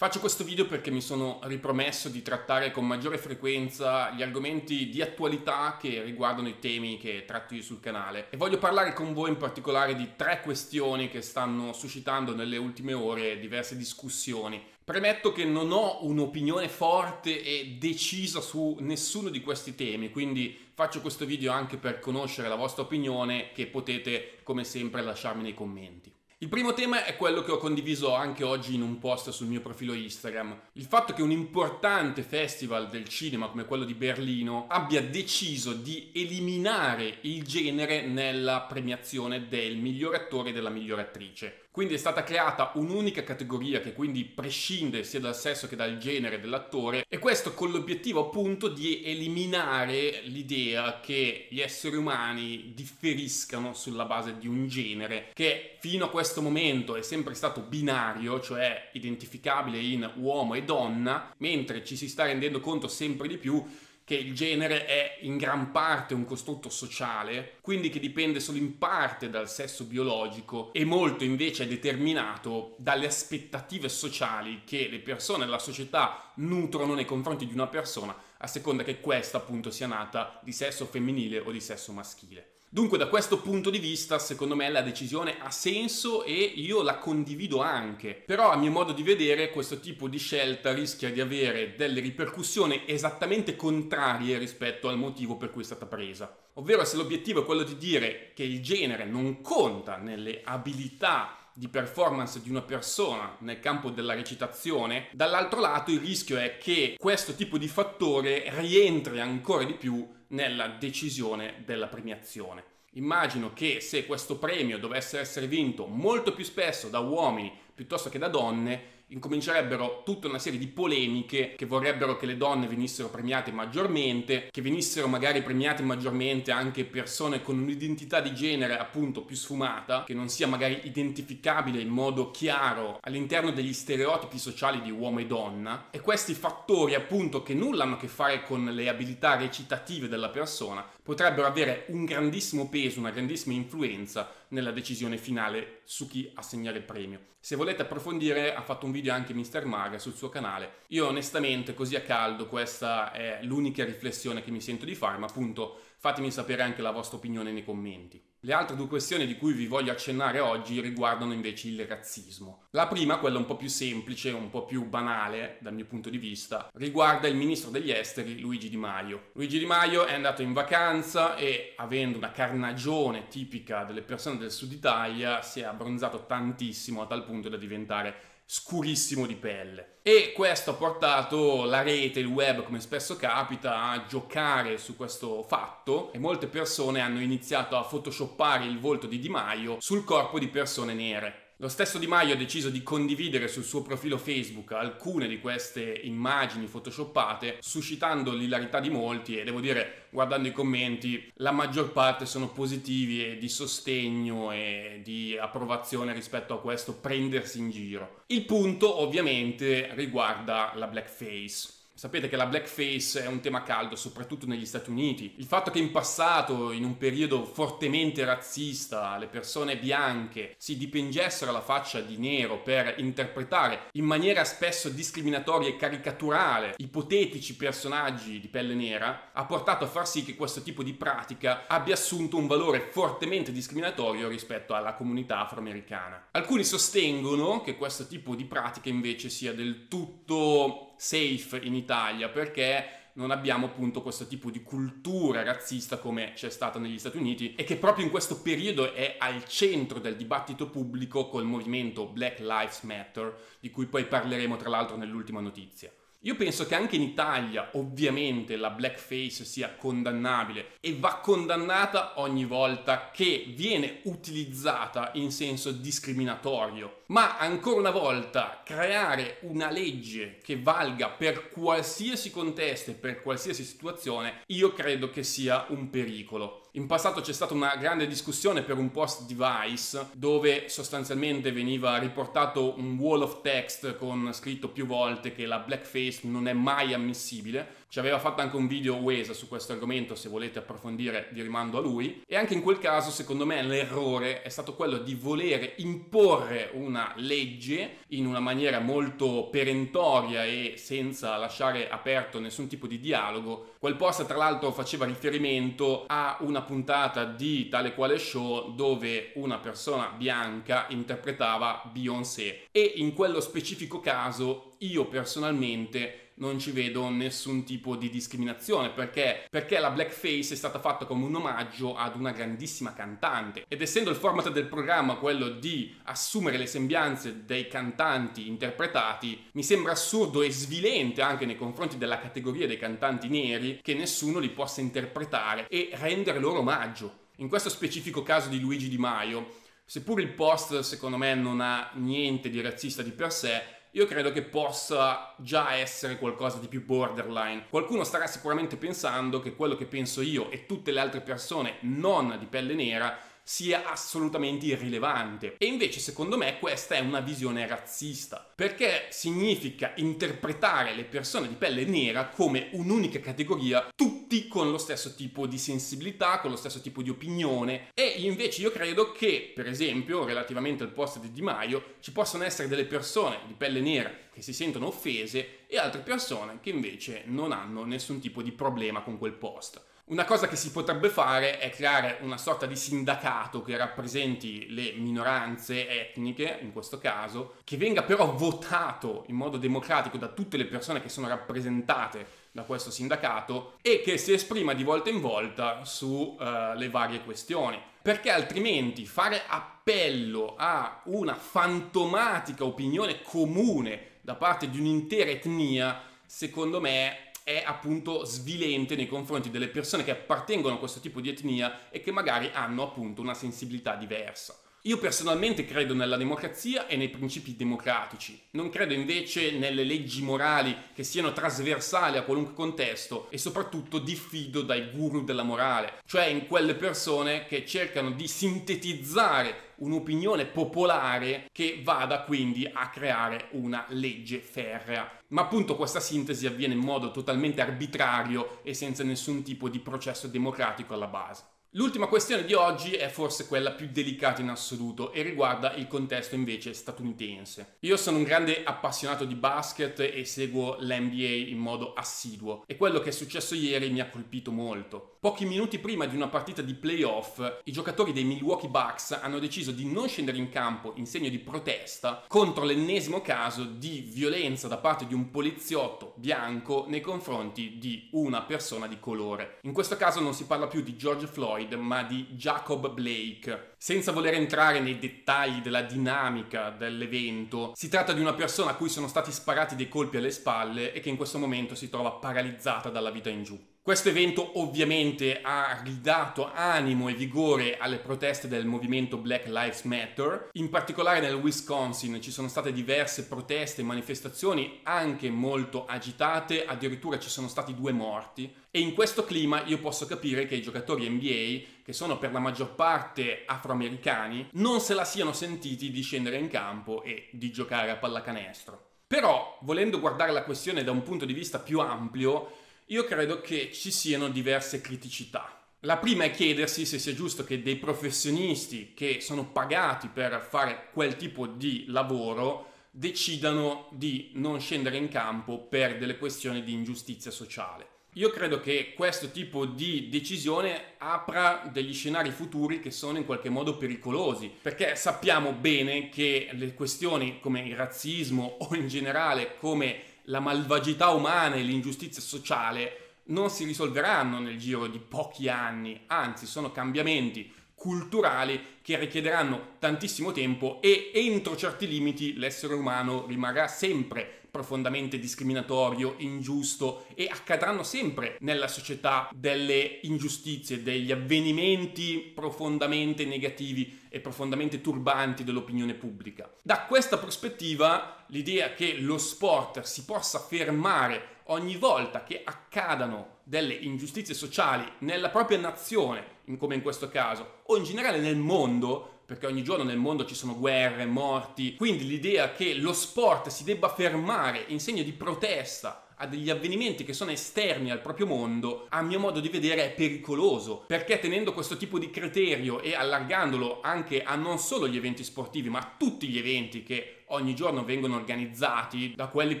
Faccio questo video perché mi sono ripromesso di trattare con maggiore frequenza gli argomenti di attualità che riguardano i temi che tratto io sul canale e voglio parlare con voi in particolare di tre questioni che stanno suscitando nelle ultime ore diverse discussioni. Premetto che non ho un'opinione forte e decisa su nessuno di questi temi, quindi faccio questo video anche per conoscere la vostra opinione che potete come sempre lasciarmi nei commenti. Il primo tema è quello che ho condiviso anche oggi in un post sul mio profilo Instagram. Il fatto che un importante festival del cinema come quello di Berlino abbia deciso di eliminare il genere nella premiazione del miglior attore e della migliore attrice. Quindi è stata creata un'unica categoria che quindi prescinde sia dal sesso che dal genere dell'attore e questo con l'obiettivo appunto di eliminare l'idea che gli esseri umani differiscano sulla base di un genere che fino a questo momento è sempre stato binario, cioè identificabile in uomo e donna, mentre ci si sta rendendo conto sempre di più che il genere è in gran parte un costrutto sociale, quindi che dipende solo in parte dal sesso biologico e molto invece è determinato dalle aspettative sociali che le persone della società nutrono nei confronti di una persona, a seconda che questa appunto sia nata di sesso femminile o di sesso maschile. Dunque da questo punto di vista secondo me la decisione ha senso e io la condivido anche, però a mio modo di vedere questo tipo di scelta rischia di avere delle ripercussioni esattamente contrarie rispetto al motivo per cui è stata presa. Ovvero se l'obiettivo è quello di dire che il genere non conta nelle abilità di performance di una persona nel campo della recitazione, dall'altro lato il rischio è che questo tipo di fattore rientri ancora di più nella decisione della premiazione. Immagino che se questo premio dovesse essere vinto molto più spesso da uomini piuttosto che da donne, incomincerebbero tutta una serie di polemiche che vorrebbero che le donne venissero premiate maggiormente, che venissero magari premiate maggiormente anche persone con un'identità di genere appunto più sfumata, che non sia magari identificabile in modo chiaro all'interno degli stereotipi sociali di uomo e donna. E questi fattori appunto che nulla hanno a che fare con le abilità recitative della persona potrebbero avere un grandissimo peso, una grandissima influenza nella decisione finale su chi assegnare il premio. Se volete approfondire ha fatto un video anche Mr. Maga sul suo canale. Io onestamente così a caldo questa è l'unica riflessione che mi sento di fare, ma appunto fatemi sapere anche la vostra opinione nei commenti. Le altre due questioni di cui vi voglio accennare oggi riguardano invece il razzismo. La prima, quella un po' più semplice, un po' più banale dal mio punto di vista, riguarda il ministro degli esteri Luigi Di Maio. Luigi Di Maio è andato in vacanza e avendo una carnagione tipica delle persone del sud Italia si è abbronzato tantissimo a tal punto da diventare scurissimo di pelle. E questo ha portato la rete, il web, come spesso capita, a giocare su questo fatto e molte persone hanno iniziato a photoshoppare il volto di Di Maio sul corpo di persone nere. Lo stesso Di Maio ha deciso di condividere sul suo profilo Facebook alcune di queste immagini photoshoppate, suscitando l'ilarità di molti e devo dire, guardando i commenti, la maggior parte sono positivi e di sostegno e di approvazione rispetto a questo prendersi in giro. Il punto ovviamente riguarda la blackface. Sapete che la blackface è un tema caldo, soprattutto negli Stati Uniti. Il fatto che in passato, in un periodo fortemente razzista, le persone bianche si dipingessero la faccia di nero per interpretare in maniera spesso discriminatoria e caricaturale ipotetici personaggi di pelle nera, ha portato a far sì che questo tipo di pratica abbia assunto un valore fortemente discriminatorio rispetto alla comunità afroamericana. Alcuni sostengono che questo tipo di pratica invece sia del tutto safe in Italia perché non abbiamo appunto questo tipo di cultura razzista come c'è stata negli Stati Uniti e che proprio in questo periodo è al centro del dibattito pubblico col movimento Black Lives Matter, di cui poi parleremo tra l'altro nell'ultima notizia. Io penso che anche in Italia ovviamente la blackface sia condannabile e va condannata ogni volta che viene utilizzata in senso discriminatorio. Ma ancora una volta creare una legge che valga per qualsiasi contesto e per qualsiasi situazione, io credo che sia un pericolo. In passato c'è stata una grande discussione per un post di Vice dove sostanzialmente veniva riportato un wall of text con scritto più volte che la blackface non è mai ammissibile ci aveva fatto anche un video Wesa su questo argomento, se volete approfondire vi rimando a lui. E anche in quel caso, secondo me, l'errore è stato quello di volere imporre una legge in una maniera molto perentoria e senza lasciare aperto nessun tipo di dialogo. Quel post, tra l'altro, faceva riferimento a una puntata di tale quale show dove una persona bianca interpretava Beyoncé. E in quello specifico caso, io personalmente non ci vedo nessun tipo di discriminazione perché, perché la blackface è stata fatta come un omaggio ad una grandissima cantante. Ed essendo il format del programma quello di assumere le sembianze dei cantanti interpretati mi sembra assurdo e svilente anche nei confronti della categoria dei cantanti neri che nessuno li possa interpretare e rendere loro omaggio. In questo specifico caso di Luigi Di Maio seppur il post secondo me non ha niente di razzista di per sé io credo che possa già essere qualcosa di più borderline. Qualcuno starà sicuramente pensando che quello che penso io e tutte le altre persone non di pelle nera sia assolutamente irrilevante. E invece secondo me questa è una visione razzista, perché significa interpretare le persone di pelle nera come un'unica categoria, tutti con lo stesso tipo di sensibilità, con lo stesso tipo di opinione. E invece io credo che, per esempio, relativamente al post di Di Maio, ci possono essere delle persone di pelle nera che si sentono offese e altre persone che invece non hanno nessun tipo di problema con quel post. Una cosa che si potrebbe fare è creare una sorta di sindacato che rappresenti le minoranze etniche, in questo caso, che venga però votato in modo democratico da tutte le persone che sono rappresentate da questo sindacato e che si esprima di volta in volta sulle uh, varie questioni. Perché altrimenti fare appello a una fantomatica opinione comune da parte di un'intera etnia, secondo me è appunto svilente nei confronti delle persone che appartengono a questo tipo di etnia e che magari hanno appunto una sensibilità diversa. Io personalmente credo nella democrazia e nei principi democratici, non credo invece nelle leggi morali che siano trasversali a qualunque contesto e soprattutto diffido dai guru della morale, cioè in quelle persone che cercano di sintetizzare un'opinione popolare che vada quindi a creare una legge ferrea. Ma appunto questa sintesi avviene in modo totalmente arbitrario e senza nessun tipo di processo democratico alla base. L'ultima questione di oggi è forse quella più delicata in assoluto e riguarda il contesto invece statunitense. Io sono un grande appassionato di basket e seguo l'NBA in modo assiduo e quello che è successo ieri mi ha colpito molto. Pochi minuti prima di una partita di playoff, i giocatori dei Milwaukee Bucks hanno deciso di non scendere in campo in segno di protesta contro l'ennesimo caso di violenza da parte di un poliziotto bianco nei confronti di una persona di colore. In questo caso non si parla più di George Floyd, Floyd, ma di Jacob Blake. Senza voler entrare nei dettagli della dinamica dell'evento, si tratta di una persona a cui sono stati sparati dei colpi alle spalle e che in questo momento si trova paralizzata dalla vita in giù. Questo evento ovviamente ha ridato animo e vigore alle proteste del movimento Black Lives Matter, in particolare nel Wisconsin ci sono state diverse proteste e manifestazioni anche molto agitate, addirittura ci sono stati due morti e in questo clima io posso capire che i giocatori NBA, che sono per la maggior parte afroamericani, non se la siano sentiti di scendere in campo e di giocare a pallacanestro. Però, volendo guardare la questione da un punto di vista più ampio, io credo che ci siano diverse criticità. La prima è chiedersi se sia giusto che dei professionisti che sono pagati per fare quel tipo di lavoro decidano di non scendere in campo per delle questioni di ingiustizia sociale. Io credo che questo tipo di decisione apra degli scenari futuri che sono in qualche modo pericolosi, perché sappiamo bene che le questioni come il razzismo o in generale come la malvagità umana e l'ingiustizia sociale non si risolveranno nel giro di pochi anni, anzi sono cambiamenti culturali che richiederanno tantissimo tempo e entro certi limiti l'essere umano rimarrà sempre profondamente discriminatorio, ingiusto e accadranno sempre nella società delle ingiustizie, degli avvenimenti profondamente negativi e profondamente turbanti dell'opinione pubblica. Da questa prospettiva l'idea che lo sport si possa fermare ogni volta che accadano delle ingiustizie sociali nella propria nazione, come in questo caso, o in generale nel mondo, perché ogni giorno nel mondo ci sono guerre, morti, quindi l'idea che lo sport si debba fermare in segno di protesta a degli avvenimenti che sono esterni al proprio mondo, a mio modo di vedere è pericoloso, perché tenendo questo tipo di criterio e allargandolo anche a non solo gli eventi sportivi, ma a tutti gli eventi che ogni giorno vengono organizzati, da quelli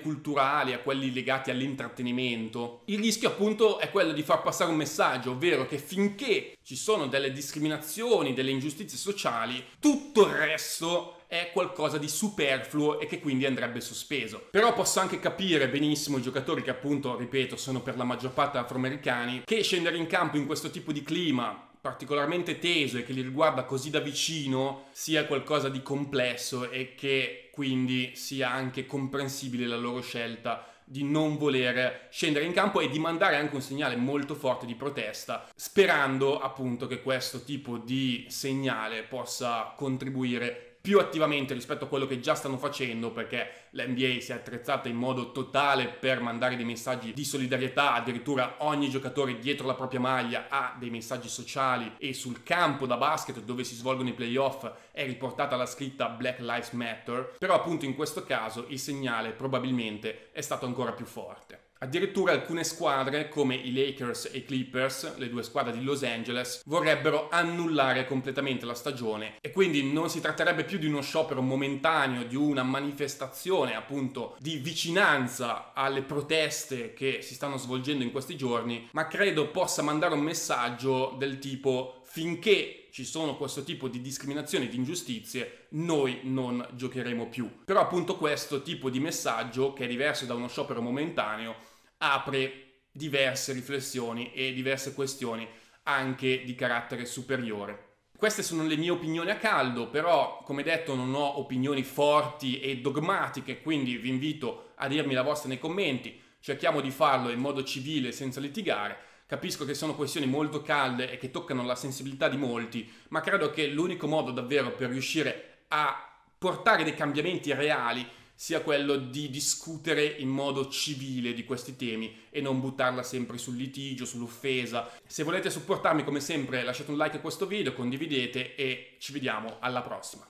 culturali a quelli legati all'intrattenimento, il rischio appunto è quello di far passare un messaggio, ovvero che finché ci sono delle discriminazioni, delle ingiustizie sociali, tutto il resto è qualcosa di superfluo e che quindi andrebbe sospeso. Però posso anche capire benissimo i giocatori che appunto, ripeto, sono per la maggior parte afroamericani, che scendere in campo in questo tipo di clima particolarmente teso e che li riguarda così da vicino sia qualcosa di complesso e che quindi sia anche comprensibile la loro scelta di non voler scendere in campo e di mandare anche un segnale molto forte di protesta, sperando appunto che questo tipo di segnale possa contribuire più attivamente rispetto a quello che già stanno facendo perché l'NBA si è attrezzata in modo totale per mandare dei messaggi di solidarietà, addirittura ogni giocatore dietro la propria maglia ha dei messaggi sociali e sul campo da basket dove si svolgono i playoff è riportata la scritta Black Lives Matter, però appunto in questo caso il segnale probabilmente è stato ancora più forte. Addirittura alcune squadre, come i Lakers e i Clippers, le due squadre di Los Angeles, vorrebbero annullare completamente la stagione e quindi non si tratterebbe più di uno sciopero momentaneo, di una manifestazione appunto di vicinanza alle proteste che si stanno svolgendo in questi giorni, ma credo possa mandare un messaggio del tipo finché ci sono questo tipo di discriminazioni, di ingiustizie, noi non giocheremo più. Però appunto questo tipo di messaggio, che è diverso da uno sciopero momentaneo, apre diverse riflessioni e diverse questioni anche di carattere superiore. Queste sono le mie opinioni a caldo, però come detto non ho opinioni forti e dogmatiche, quindi vi invito a dirmi la vostra nei commenti, cerchiamo di farlo in modo civile senza litigare. Capisco che sono questioni molto calde e che toccano la sensibilità di molti, ma credo che l'unico modo davvero per riuscire a portare dei cambiamenti reali sia quello di discutere in modo civile di questi temi e non buttarla sempre sul litigio, sull'offesa. Se volete supportarmi come sempre lasciate un like a questo video, condividete e ci vediamo alla prossima.